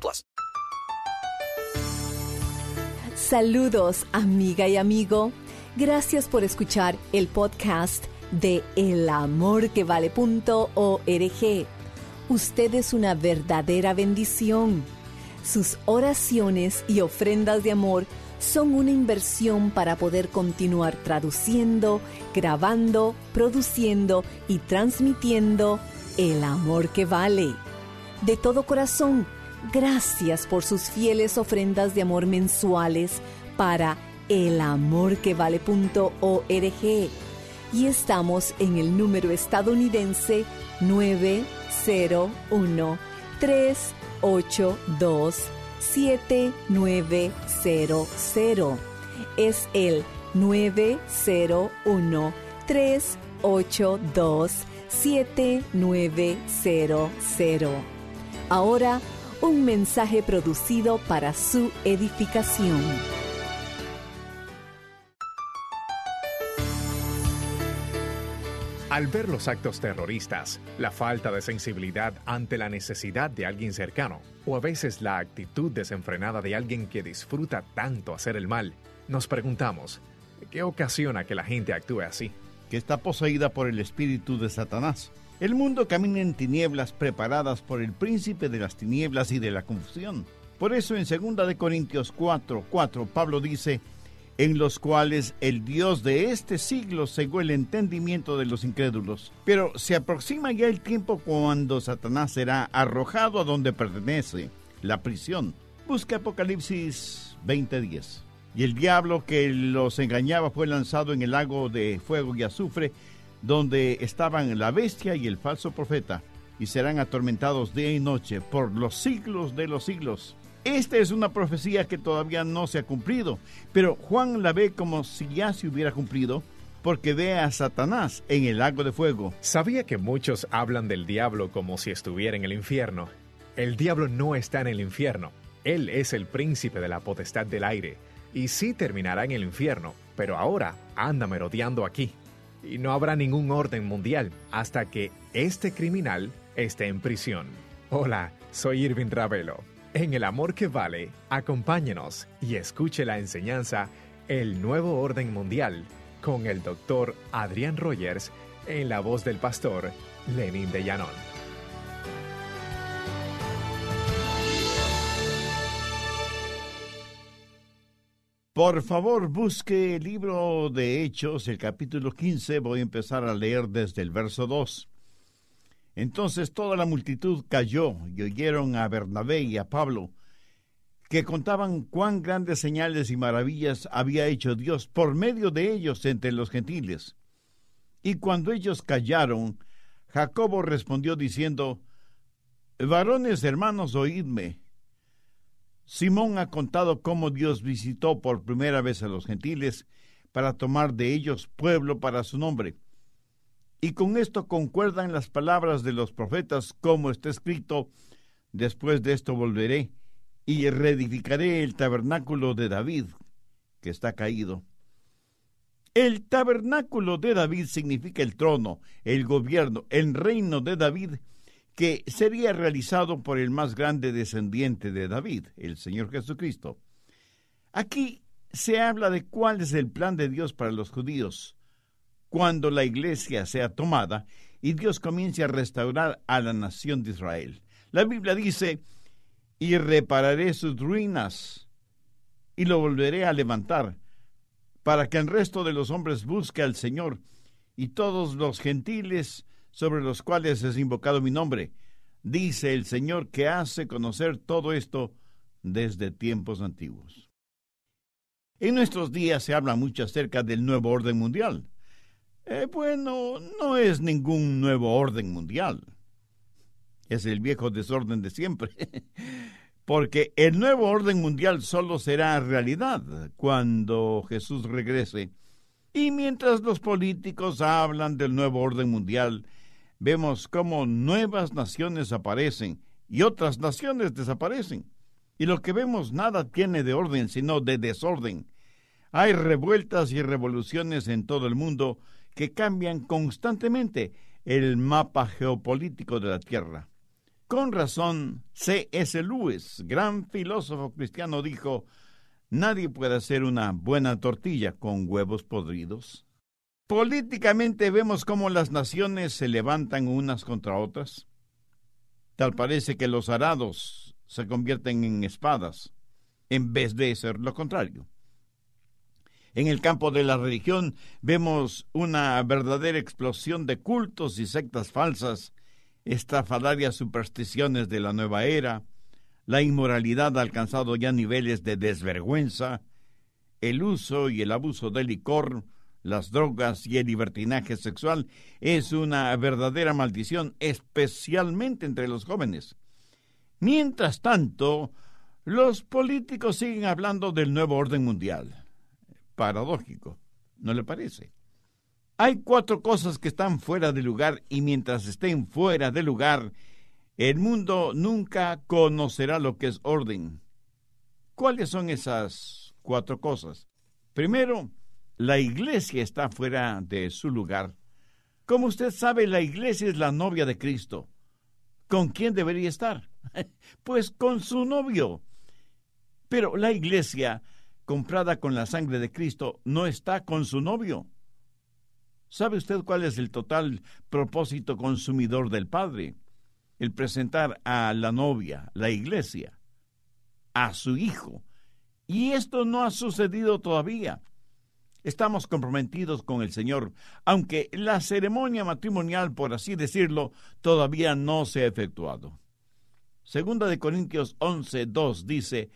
plus. Saludos, amiga y amigo. Gracias por escuchar el podcast de elamorquevale.org. Usted es una verdadera bendición. Sus oraciones y ofrendas de amor son una inversión para poder continuar traduciendo, grabando, produciendo y transmitiendo el amor que vale. De todo corazón, gracias por sus fieles ofrendas de amor mensuales para elamorquevale.org y estamos en el número estadounidense 901 382 7900. Es el 901 382 7900. Ahora, un mensaje producido para su edificación. Al ver los actos terroristas, la falta de sensibilidad ante la necesidad de alguien cercano, o a veces la actitud desenfrenada de alguien que disfruta tanto hacer el mal, nos preguntamos, ¿qué ocasiona que la gente actúe así? Que está poseída por el espíritu de Satanás. El mundo camina en tinieblas preparadas por el príncipe de las tinieblas y de la confusión. Por eso en 2 de Corintios 4, 4 Pablo dice, en los cuales el Dios de este siglo cegó el entendimiento de los incrédulos. Pero se aproxima ya el tiempo cuando Satanás será arrojado a donde pertenece, la prisión. Busca Apocalipsis 20:10. Y el diablo que los engañaba fue lanzado en el lago de fuego y azufre, donde estaban la bestia y el falso profeta, y serán atormentados día y noche por los siglos de los siglos. Esta es una profecía que todavía no se ha cumplido, pero Juan la ve como si ya se hubiera cumplido porque ve a Satanás en el lago de fuego. ¿Sabía que muchos hablan del diablo como si estuviera en el infierno? El diablo no está en el infierno. Él es el príncipe de la potestad del aire y sí terminará en el infierno, pero ahora anda merodeando aquí. Y no habrá ningún orden mundial hasta que este criminal esté en prisión. Hola, soy Irving Ravelo en El Amor que Vale, acompáñenos y escuche la enseñanza El Nuevo Orden Mundial con el doctor Adrián Rogers en la voz del pastor Lenin de Llanón. Por favor, busque el libro de Hechos, el capítulo 15. Voy a empezar a leer desde el verso 2. Entonces toda la multitud cayó y oyeron a Bernabé y a Pablo, que contaban cuán grandes señales y maravillas había hecho Dios por medio de ellos entre los gentiles. Y cuando ellos callaron, Jacobo respondió diciendo, Varones hermanos, oídme. Simón ha contado cómo Dios visitó por primera vez a los gentiles para tomar de ellos pueblo para su nombre y con esto concuerdan las palabras de los profetas, como está escrito, después de esto volveré y reedificaré el tabernáculo de David, que está caído. El tabernáculo de David significa el trono, el gobierno, el reino de David, que sería realizado por el más grande descendiente de David, el Señor Jesucristo. Aquí se habla de cuál es el plan de Dios para los judíos, cuando la iglesia sea tomada y Dios comience a restaurar a la nación de Israel. La Biblia dice, y repararé sus ruinas y lo volveré a levantar, para que el resto de los hombres busque al Señor y todos los gentiles sobre los cuales es invocado mi nombre. Dice el Señor que hace conocer todo esto desde tiempos antiguos. En nuestros días se habla mucho acerca del nuevo orden mundial. Eh, bueno, no es ningún nuevo orden mundial. Es el viejo desorden de siempre. Porque el nuevo orden mundial solo será realidad cuando Jesús regrese. Y mientras los políticos hablan del nuevo orden mundial, vemos cómo nuevas naciones aparecen y otras naciones desaparecen. Y lo que vemos nada tiene de orden, sino de desorden. Hay revueltas y revoluciones en todo el mundo que cambian constantemente el mapa geopolítico de la Tierra. Con razón, C.S. Lewis, gran filósofo cristiano, dijo, Nadie puede hacer una buena tortilla con huevos podridos. Políticamente vemos cómo las naciones se levantan unas contra otras. Tal parece que los arados se convierten en espadas, en vez de ser lo contrario. En el campo de la religión vemos una verdadera explosión de cultos y sectas falsas, estrafalarias supersticiones de la nueva era, la inmoralidad ha alcanzado ya niveles de desvergüenza, el uso y el abuso del licor, las drogas y el libertinaje sexual es una verdadera maldición, especialmente entre los jóvenes. Mientras tanto, los políticos siguen hablando del nuevo orden mundial paradójico, ¿no le parece? Hay cuatro cosas que están fuera de lugar y mientras estén fuera de lugar, el mundo nunca conocerá lo que es orden. ¿Cuáles son esas cuatro cosas? Primero, la iglesia está fuera de su lugar. Como usted sabe, la iglesia es la novia de Cristo. ¿Con quién debería estar? Pues con su novio. Pero la iglesia comprada con la sangre de Cristo, no está con su novio. ¿Sabe usted cuál es el total propósito consumidor del Padre? El presentar a la novia, la iglesia, a su hijo. Y esto no ha sucedido todavía. Estamos comprometidos con el Señor, aunque la ceremonia matrimonial, por así decirlo, todavía no se ha efectuado. Segunda de Corintios 11, 2 dice,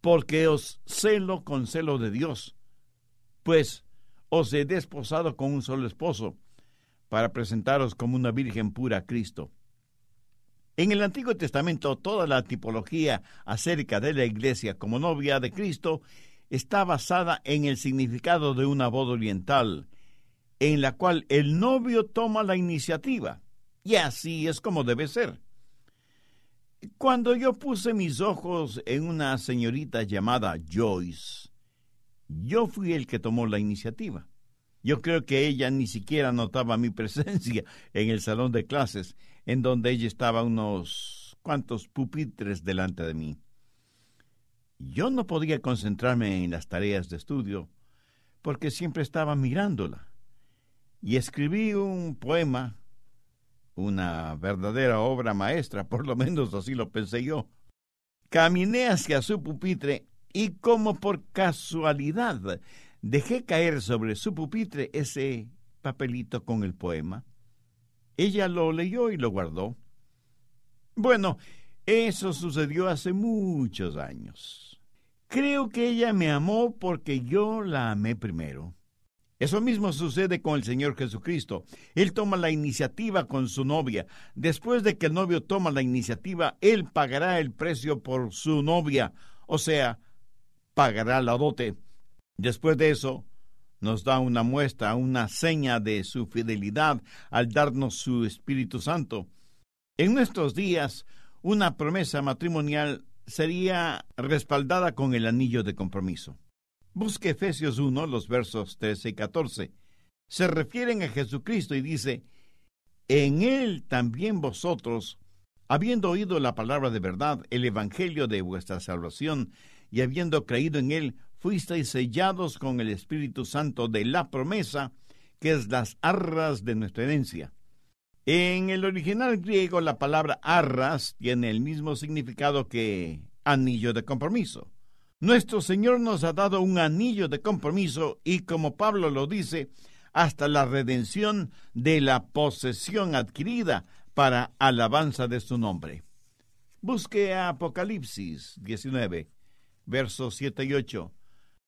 porque os celo con celo de Dios, pues os he desposado con un solo esposo, para presentaros como una virgen pura a Cristo. En el Antiguo Testamento toda la tipología acerca de la iglesia como novia de Cristo está basada en el significado de una boda oriental, en la cual el novio toma la iniciativa, y así es como debe ser. Cuando yo puse mis ojos en una señorita llamada Joyce, yo fui el que tomó la iniciativa. Yo creo que ella ni siquiera notaba mi presencia en el salón de clases, en donde ella estaba unos cuantos pupitres delante de mí. Yo no podía concentrarme en las tareas de estudio, porque siempre estaba mirándola. Y escribí un poema una verdadera obra maestra, por lo menos así lo pensé yo. Caminé hacia su pupitre y como por casualidad dejé caer sobre su pupitre ese papelito con el poema. Ella lo leyó y lo guardó. Bueno, eso sucedió hace muchos años. Creo que ella me amó porque yo la amé primero. Eso mismo sucede con el Señor Jesucristo. Él toma la iniciativa con su novia. Después de que el novio toma la iniciativa, Él pagará el precio por su novia, o sea, pagará la dote. Después de eso, nos da una muestra, una seña de su fidelidad al darnos su Espíritu Santo. En nuestros días, una promesa matrimonial sería respaldada con el anillo de compromiso. Busque Efesios 1, los versos 13 y 14. Se refieren a Jesucristo y dice, en Él también vosotros, habiendo oído la palabra de verdad, el Evangelio de vuestra salvación, y habiendo creído en Él, fuisteis sellados con el Espíritu Santo de la promesa, que es las arras de nuestra herencia. En el original griego la palabra arras tiene el mismo significado que anillo de compromiso. Nuestro Señor nos ha dado un anillo de compromiso y como Pablo lo dice, hasta la redención de la posesión adquirida para alabanza de su nombre. Busque Apocalipsis 19, versos 7 y 8.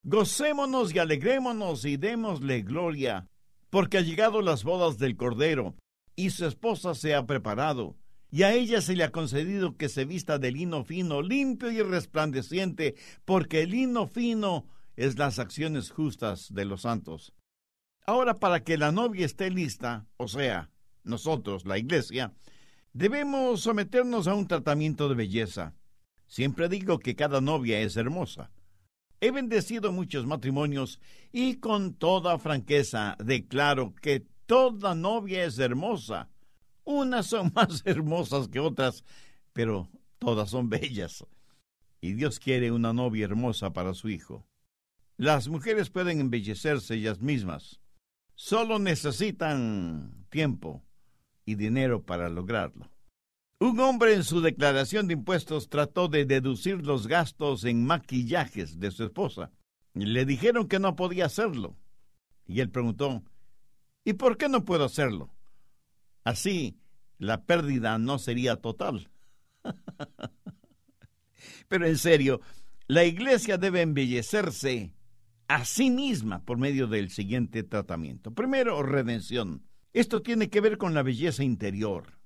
Gocémonos y alegrémonos y démosle gloria, porque ha llegado las bodas del Cordero, y su esposa se ha preparado, y a ella se le ha concedido que se vista de lino fino, limpio y resplandeciente, porque el lino fino es las acciones justas de los santos. Ahora, para que la novia esté lista, o sea, nosotros, la iglesia, debemos someternos a un tratamiento de belleza. Siempre digo que cada novia es hermosa. He bendecido muchos matrimonios y con toda franqueza declaro que toda novia es hermosa. Unas son más hermosas que otras, pero todas son bellas. Y Dios quiere una novia hermosa para su hijo. Las mujeres pueden embellecerse ellas mismas. Solo necesitan tiempo y dinero para lograrlo. Un hombre en su declaración de impuestos trató de deducir los gastos en maquillajes de su esposa. Le dijeron que no podía hacerlo. Y él preguntó, ¿y por qué no puedo hacerlo? Así, la pérdida no sería total. Pero en serio, la iglesia debe embellecerse a sí misma por medio del siguiente tratamiento. Primero, redención. Esto tiene que ver con la belleza interior.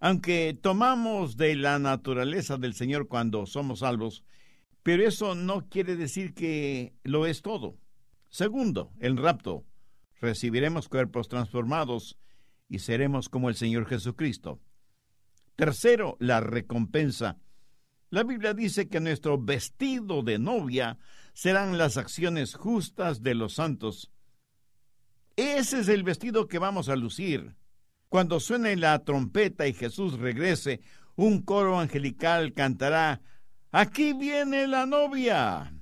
Aunque tomamos de la naturaleza del Señor cuando somos salvos, pero eso no quiere decir que lo es todo. Segundo, el rapto. Recibiremos cuerpos transformados y seremos como el Señor Jesucristo. Tercero, la recompensa. La Biblia dice que nuestro vestido de novia serán las acciones justas de los santos. Ese es el vestido que vamos a lucir. Cuando suene la trompeta y Jesús regrese, un coro angelical cantará, Aquí viene la novia.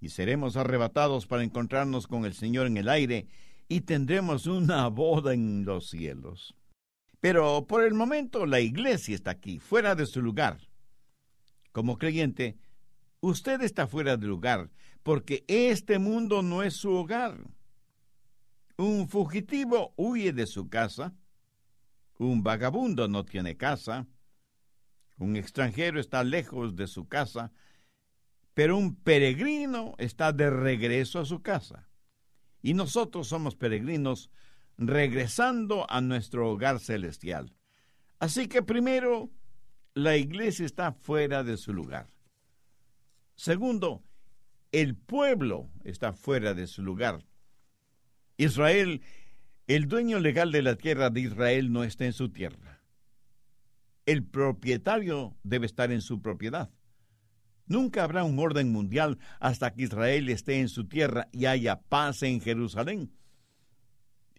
Y seremos arrebatados para encontrarnos con el Señor en el aire y tendremos una boda en los cielos. Pero por el momento la iglesia está aquí, fuera de su lugar. Como creyente, Usted está fuera de lugar, porque este mundo no es su hogar. Un fugitivo huye de su casa, un vagabundo no tiene casa, un extranjero está lejos de su casa, pero un peregrino está de regreso a su casa. Y nosotros somos peregrinos regresando a nuestro hogar celestial. Así que primero, la iglesia está fuera de su lugar. Segundo, el pueblo está fuera de su lugar. Israel, el dueño legal de la tierra de Israel no está en su tierra. El propietario debe estar en su propiedad. Nunca habrá un orden mundial hasta que Israel esté en su tierra y haya paz en Jerusalén.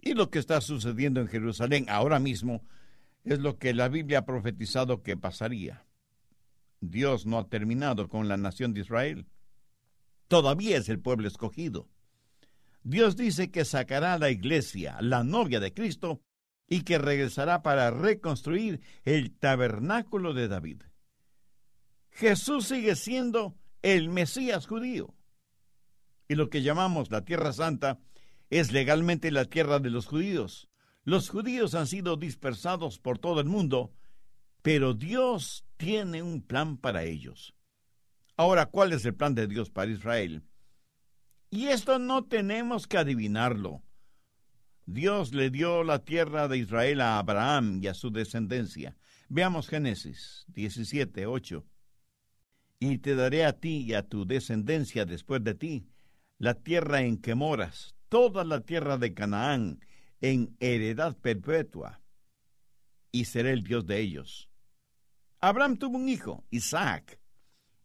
Y lo que está sucediendo en Jerusalén ahora mismo es lo que la Biblia ha profetizado que pasaría. Dios no ha terminado con la nación de Israel. Todavía es el pueblo escogido. Dios dice que sacará a la iglesia, la novia de Cristo, y que regresará para reconstruir el tabernáculo de David. Jesús sigue siendo el Mesías judío. Y lo que llamamos la Tierra Santa es legalmente la tierra de los judíos. Los judíos han sido dispersados por todo el mundo pero Dios tiene un plan para ellos. Ahora, ¿cuál es el plan de Dios para Israel? Y esto no tenemos que adivinarlo. Dios le dio la tierra de Israel a Abraham y a su descendencia. Veamos Génesis 17, 8. Y te daré a ti y a tu descendencia después de ti la tierra en que moras, toda la tierra de Canaán, en heredad perpetua, y seré el Dios de ellos. Abraham tuvo un hijo, Isaac.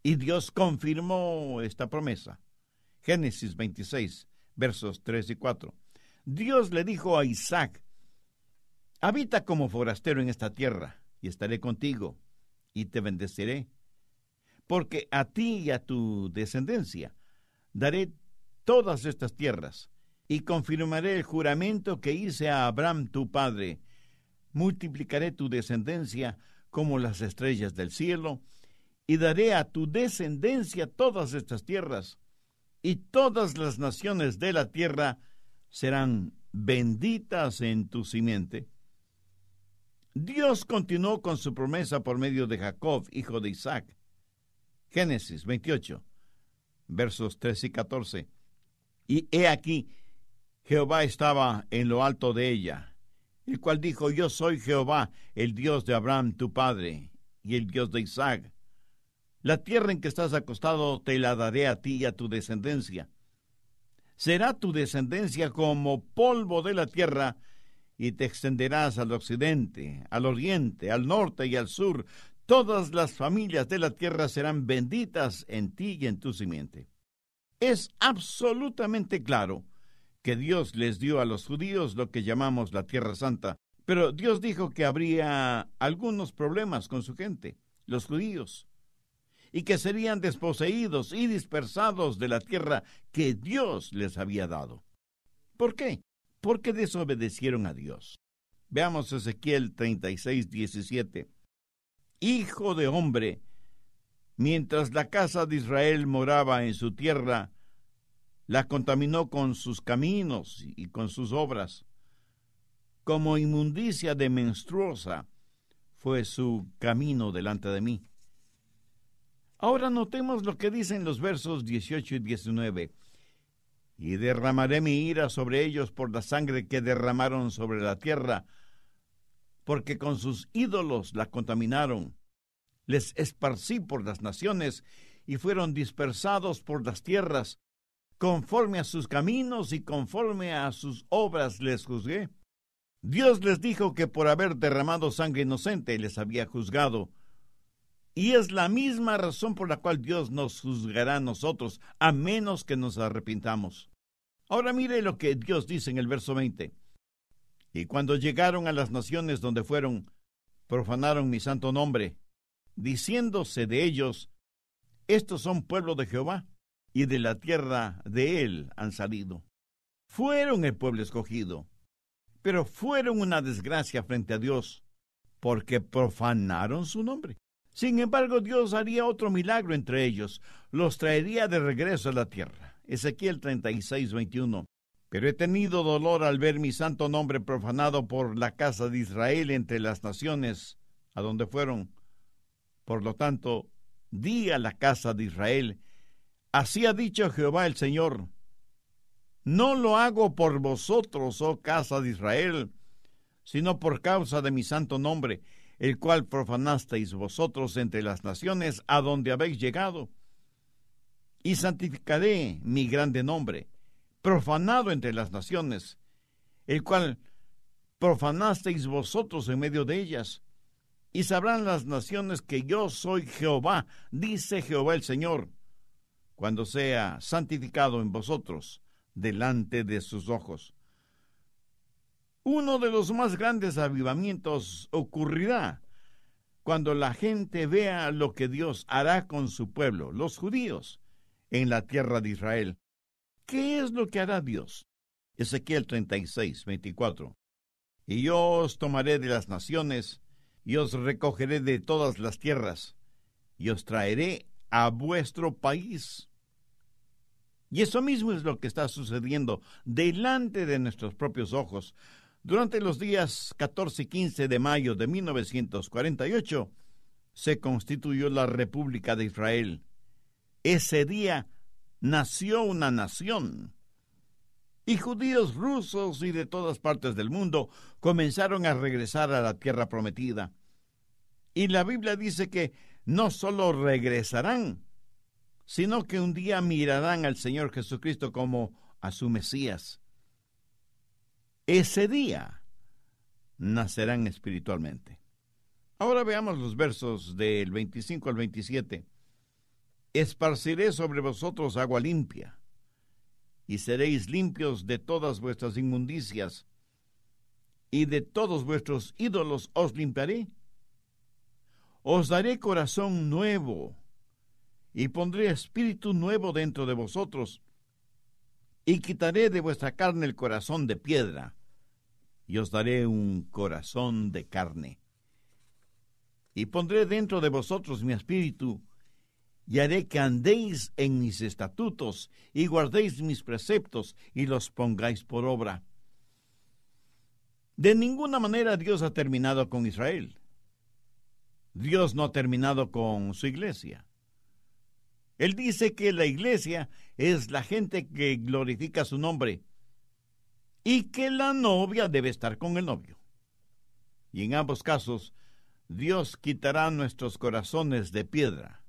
Y Dios confirmó esta promesa. Génesis 26, versos 3 y 4. Dios le dijo a Isaac, habita como forastero en esta tierra, y estaré contigo, y te bendeciré, porque a ti y a tu descendencia daré todas estas tierras, y confirmaré el juramento que hice a Abraham tu padre. Multiplicaré tu descendencia como las estrellas del cielo, y daré a tu descendencia todas estas tierras, y todas las naciones de la tierra serán benditas en tu simiente. Dios continuó con su promesa por medio de Jacob, hijo de Isaac. Génesis 28, versos 13 y 14. Y he aquí, Jehová estaba en lo alto de ella, el cual dijo, Yo soy Jehová, el Dios de Abraham tu padre, y el Dios de Isaac. La tierra en que estás acostado te la daré a ti y a tu descendencia. Será tu descendencia como polvo de la tierra, y te extenderás al occidente, al oriente, al norte y al sur. Todas las familias de la tierra serán benditas en ti y en tu simiente. Es absolutamente claro que Dios les dio a los judíos lo que llamamos la Tierra Santa, pero Dios dijo que habría algunos problemas con su gente, los judíos y que serían desposeídos y dispersados de la tierra que Dios les había dado. ¿Por qué? Porque desobedecieron a Dios. Veamos Ezequiel 36, 17. Hijo de hombre, mientras la casa de Israel moraba en su tierra, la contaminó con sus caminos y con sus obras. Como inmundicia de menstruosa fue su camino delante de mí. Ahora notemos lo que dicen los versos 18 y 19. Y derramaré mi ira sobre ellos por la sangre que derramaron sobre la tierra, porque con sus ídolos la contaminaron. Les esparcí por las naciones y fueron dispersados por las tierras. Conforme a sus caminos y conforme a sus obras les juzgué. Dios les dijo que por haber derramado sangre inocente les había juzgado y es la misma razón por la cual Dios nos juzgará a nosotros, a menos que nos arrepintamos. Ahora mire lo que Dios dice en el verso 20. Y cuando llegaron a las naciones donde fueron, profanaron mi santo nombre, diciéndose de ellos, estos son pueblo de Jehová, y de la tierra de él han salido. Fueron el pueblo escogido, pero fueron una desgracia frente a Dios, porque profanaron su nombre. Sin embargo, Dios haría otro milagro entre ellos, los traería de regreso a la tierra. Ezequiel 36, 21. Pero he tenido dolor al ver mi santo nombre profanado por la casa de Israel entre las naciones a donde fueron. Por lo tanto, di a la casa de Israel, así ha dicho Jehová el Señor, no lo hago por vosotros, oh casa de Israel, sino por causa de mi santo nombre, el cual profanasteis vosotros entre las naciones a donde habéis llegado. Y santificaré mi grande nombre, profanado entre las naciones, el cual profanasteis vosotros en medio de ellas. Y sabrán las naciones que yo soy Jehová, dice Jehová el Señor, cuando sea santificado en vosotros delante de sus ojos. Uno de los más grandes avivamientos ocurrirá cuando la gente vea lo que Dios hará con su pueblo, los judíos, en la tierra de Israel. ¿Qué es lo que hará Dios? Ezequiel 36, 24. Y yo os tomaré de las naciones, y os recogeré de todas las tierras, y os traeré a vuestro país. Y eso mismo es lo que está sucediendo delante de nuestros propios ojos. Durante los días 14 y 15 de mayo de 1948 se constituyó la República de Israel. Ese día nació una nación. Y judíos rusos y de todas partes del mundo comenzaron a regresar a la tierra prometida. Y la Biblia dice que no solo regresarán, sino que un día mirarán al Señor Jesucristo como a su Mesías ese día nacerán espiritualmente. Ahora veamos los versos del 25 al 27. Esparciré sobre vosotros agua limpia, y seréis limpios de todas vuestras inmundicias, y de todos vuestros ídolos os limpiaré. Os daré corazón nuevo, y pondré espíritu nuevo dentro de vosotros, y quitaré de vuestra carne el corazón de piedra, y os daré un corazón de carne. Y pondré dentro de vosotros mi espíritu, y haré que andéis en mis estatutos, y guardéis mis preceptos, y los pongáis por obra. De ninguna manera Dios ha terminado con Israel. Dios no ha terminado con su iglesia. Él dice que la iglesia es la gente que glorifica su nombre y que la novia debe estar con el novio. Y en ambos casos, Dios quitará nuestros corazones de piedra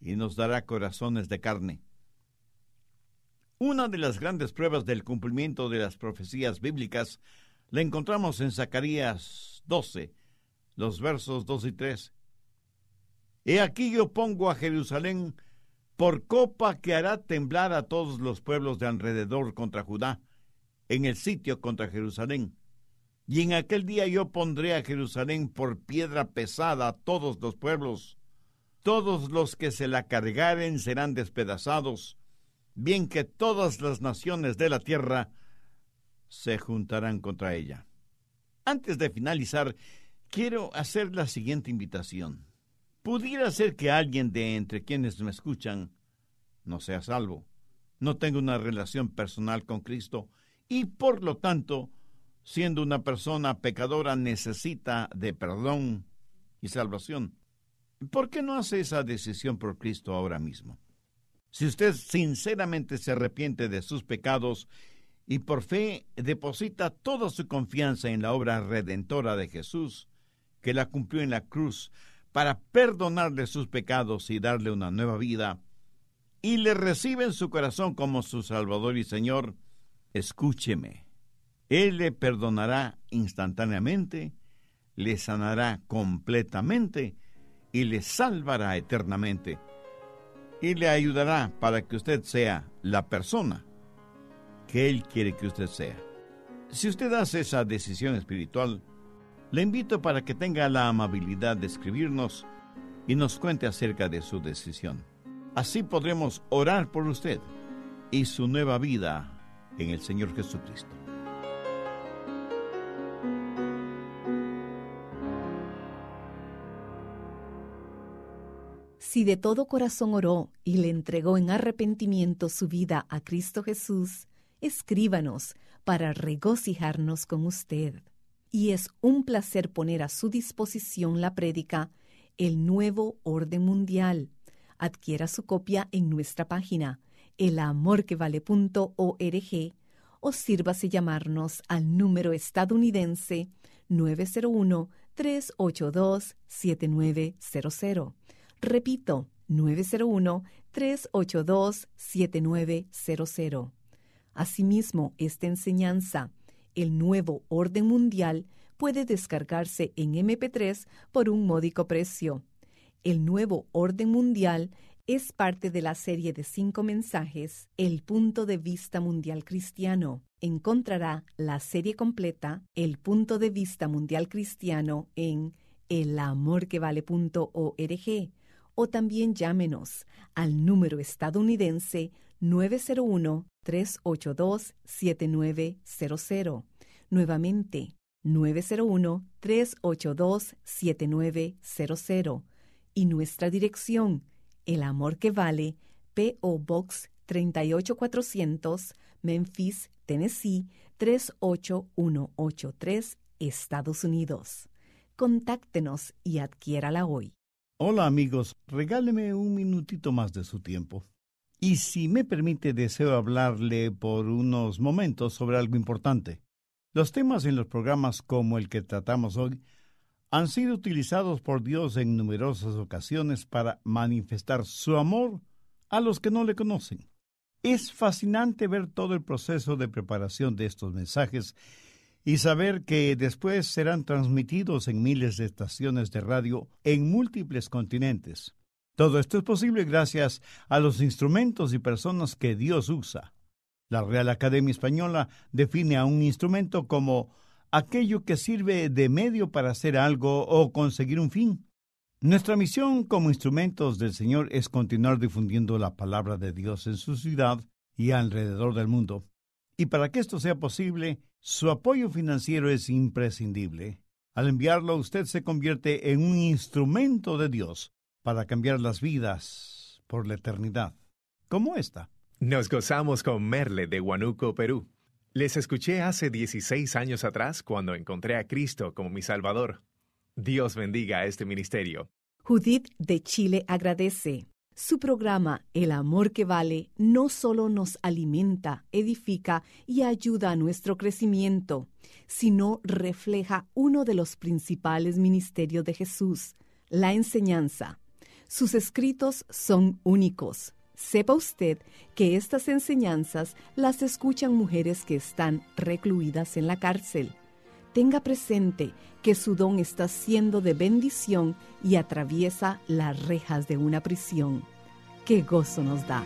y nos dará corazones de carne. Una de las grandes pruebas del cumplimiento de las profecías bíblicas la encontramos en Zacarías 12, los versos 2 y 3. He aquí yo pongo a Jerusalén por copa que hará temblar a todos los pueblos de alrededor contra Judá, en el sitio contra Jerusalén. Y en aquel día yo pondré a Jerusalén por piedra pesada a todos los pueblos. Todos los que se la cargaren serán despedazados, bien que todas las naciones de la tierra se juntarán contra ella. Antes de finalizar, quiero hacer la siguiente invitación. Pudiera ser que alguien de entre quienes me escuchan no sea salvo, no tenga una relación personal con Cristo y por lo tanto, siendo una persona pecadora, necesita de perdón y salvación. ¿Por qué no hace esa decisión por Cristo ahora mismo? Si usted sinceramente se arrepiente de sus pecados y por fe deposita toda su confianza en la obra redentora de Jesús, que la cumplió en la cruz para perdonarle sus pecados y darle una nueva vida, y le recibe en su corazón como su Salvador y Señor, escúcheme. Él le perdonará instantáneamente, le sanará completamente y le salvará eternamente. Y le ayudará para que usted sea la persona que Él quiere que usted sea. Si usted hace esa decisión espiritual, le invito para que tenga la amabilidad de escribirnos y nos cuente acerca de su decisión. Así podremos orar por usted y su nueva vida en el Señor Jesucristo. Si de todo corazón oró y le entregó en arrepentimiento su vida a Cristo Jesús, escríbanos para regocijarnos con usted. Y es un placer poner a su disposición la prédica El Nuevo Orden Mundial. Adquiera su copia en nuestra página elamorquevale.org o sírvase llamarnos al número estadounidense 901-382-7900. Repito, 901-382-7900. Asimismo, esta enseñanza, el nuevo orden mundial, puede descargarse en MP3 por un módico precio. El nuevo orden mundial es parte de la serie de cinco mensajes El punto de vista mundial cristiano. Encontrará la serie completa El punto de vista mundial cristiano en elamorquevale.org o también llámenos al número estadounidense 901-382-7900. Nuevamente, 901-382-7900. Y nuestra dirección, El Amor que Vale, P.O. Box 38400, Memphis, Tennessee 38183, Estados Unidos. Contáctenos y adquiérala hoy. Hola amigos, regáleme un minutito más de su tiempo. Y si me permite, deseo hablarle por unos momentos sobre algo importante. Los temas en los programas como el que tratamos hoy han sido utilizados por Dios en numerosas ocasiones para manifestar su amor a los que no le conocen. Es fascinante ver todo el proceso de preparación de estos mensajes y saber que después serán transmitidos en miles de estaciones de radio en múltiples continentes. Todo esto es posible gracias a los instrumentos y personas que Dios usa. La Real Academia Española define a un instrumento como aquello que sirve de medio para hacer algo o conseguir un fin. Nuestra misión como instrumentos del Señor es continuar difundiendo la palabra de Dios en su ciudad y alrededor del mundo. Y para que esto sea posible, su apoyo financiero es imprescindible. Al enviarlo, usted se convierte en un instrumento de Dios para cambiar las vidas por la eternidad. ¿Cómo esta? Nos gozamos con Merle de Huanuco, Perú. Les escuché hace 16 años atrás cuando encontré a Cristo como mi Salvador. Dios bendiga a este ministerio. Judith de Chile agradece. Su programa El Amor que Vale no solo nos alimenta, edifica y ayuda a nuestro crecimiento, sino refleja uno de los principales ministerios de Jesús, la enseñanza. Sus escritos son únicos. Sepa usted que estas enseñanzas las escuchan mujeres que están recluidas en la cárcel tenga presente que su don está siendo de bendición y atraviesa las rejas de una prisión. ¡Qué gozo nos da!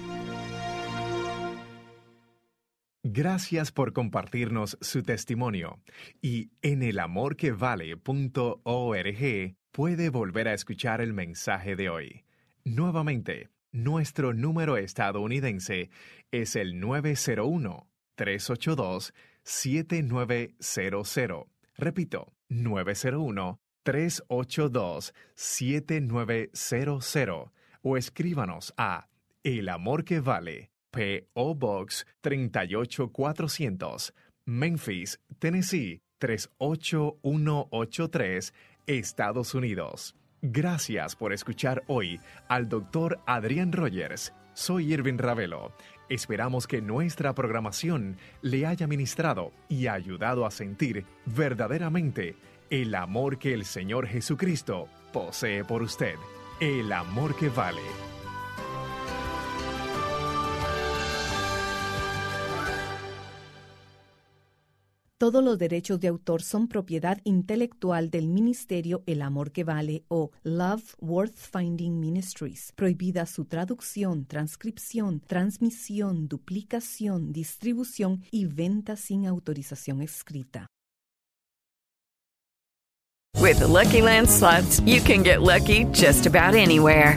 Gracias por compartirnos su testimonio y en elamorquevale.org puede volver a escuchar el mensaje de hoy. Nuevamente, nuestro número estadounidense es el 901 382 7900 Repito, 901-382-7900 o escríbanos a El Amor que Vale, P.O. Box 38400, Memphis, Tennessee 38183, Estados Unidos. Gracias por escuchar hoy al doctor Adrián Rogers. Soy Irving Ravelo Esperamos que nuestra programación le haya ministrado y ayudado a sentir verdaderamente el amor que el Señor Jesucristo posee por usted, el amor que vale. Todos los derechos de autor son propiedad intelectual del Ministerio El Amor que Vale o Love Worth Finding Ministries. Prohibida su traducción, transcripción, transmisión, duplicación, distribución y venta sin autorización escrita. With Lucky Land you can get lucky just about anywhere.